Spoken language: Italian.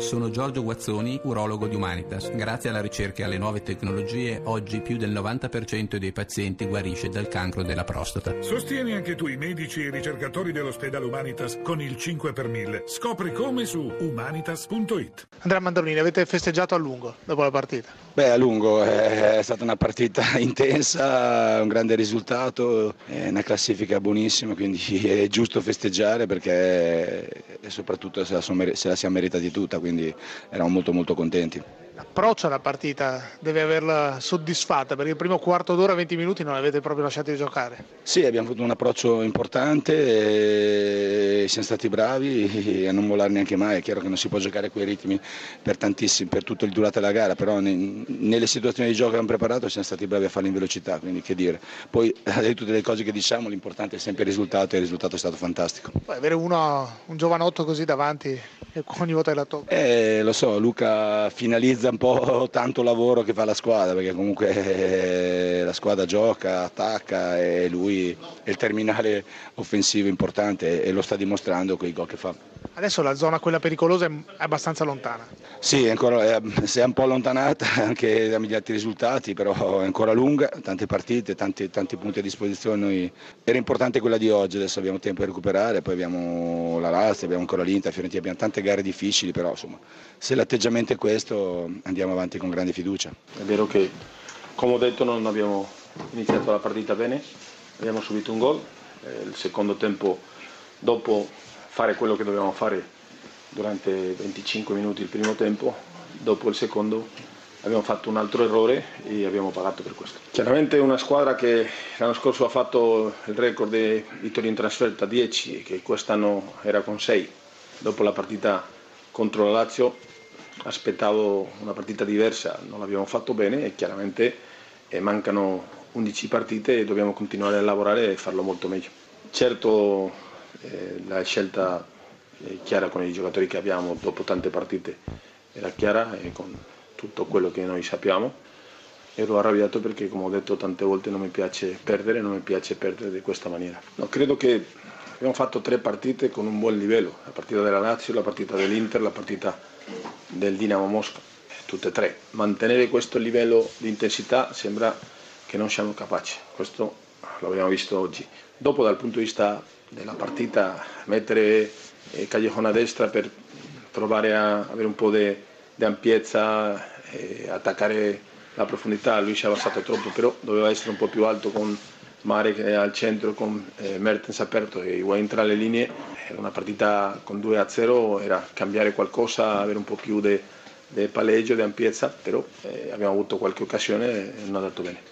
Sono Giorgio Guazzoni, urologo di Humanitas. Grazie alla ricerca e alle nuove tecnologie, oggi più del 90% dei pazienti guarisce dal cancro della prostata. Sostieni anche tu i medici e i ricercatori dell'ospedale Humanitas con il 5 per 1000. Scopri come su humanitas.it. Andrea Mandolini, avete festeggiato a lungo dopo la partita? Beh, a lungo, è stata una partita intensa, un grande risultato, una classifica buonissima, quindi è giusto festeggiare perché soprattutto se la, se la siamo meritati tutta, quindi eravamo molto molto contenti. L'approccio alla partita deve averla soddisfatta perché il primo quarto d'ora, 20 minuti non avete proprio lasciato di giocare. Sì, abbiamo avuto un approccio importante, siamo stati bravi a non mollare neanche mai, è chiaro che non si può giocare quei ritmi per tantissimi, per tutto il durata della gara, però nelle situazioni di gioco che abbiamo preparato siamo stati bravi a farle in velocità, quindi che dire. Poi di tutte le cose che diciamo l'importante è sempre il risultato e il risultato è stato fantastico. Poi avere uno, un giovanotto così davanti e ogni volta che la tocca. Eh, lo so, Luca finalizza un po' tanto lavoro che fa la squadra, perché comunque eh, la squadra gioca, attacca e lui è il terminale offensivo importante e lo sta dimostrando con i gol che fa. Adesso la zona quella pericolosa è abbastanza lontana. Sì, ancora, è, si è un po' allontanata anche da migliati risultati, però è ancora lunga, tante partite, tanti, tanti punti a disposizione. Noi, era importante quella di oggi, adesso abbiamo tempo di recuperare, poi abbiamo la Lazio, abbiamo ancora l'Inter, Fiorentina, abbiamo tante gare difficili, però insomma, se l'atteggiamento è questo andiamo avanti con grande fiducia. È vero che, come ho detto, non abbiamo iniziato la partita bene, abbiamo subito un gol, eh, il secondo tempo dopo fare quello che dovevamo fare durante 25 minuti il primo tempo, dopo il secondo abbiamo fatto un altro errore e abbiamo pagato per questo. Chiaramente una squadra che l'anno scorso ha fatto il record di vittorie in trasferta 10 e che quest'anno era con 6. Dopo la partita contro la Lazio aspettavo una partita diversa, non l'abbiamo fatto bene e chiaramente eh, mancano 11 partite e dobbiamo continuare a lavorare e farlo molto meglio. Certo eh, la scelta è chiara con i giocatori che abbiamo dopo tante partite era chiara e con tutto quello che noi sappiamo. Ero arrabbiato perché, come ho detto tante volte, non mi piace perdere, non mi piace perdere di questa maniera. No, credo che abbiamo fatto tre partite con un buon livello, la partita della Lazio, la partita dell'Inter, la partita del Dinamo Mosca, tutte e tre. Mantenere questo livello di intensità sembra che non siamo capaci, questo l'abbiamo visto oggi. Dopo dal punto di vista della partita, mettere Callejon a destra per provare a avere un po' di ampiezza e attaccare la profondità, lui si è abbassato troppo, però doveva essere un po' più alto con Marek al centro, con eh, Mertens aperto e Higuain tra le linee. Era una partita con 2 a 0, era cambiare qualcosa, avere un po' più di palleggio, di ampiezza, però eh, abbiamo avuto qualche occasione e non è andato bene.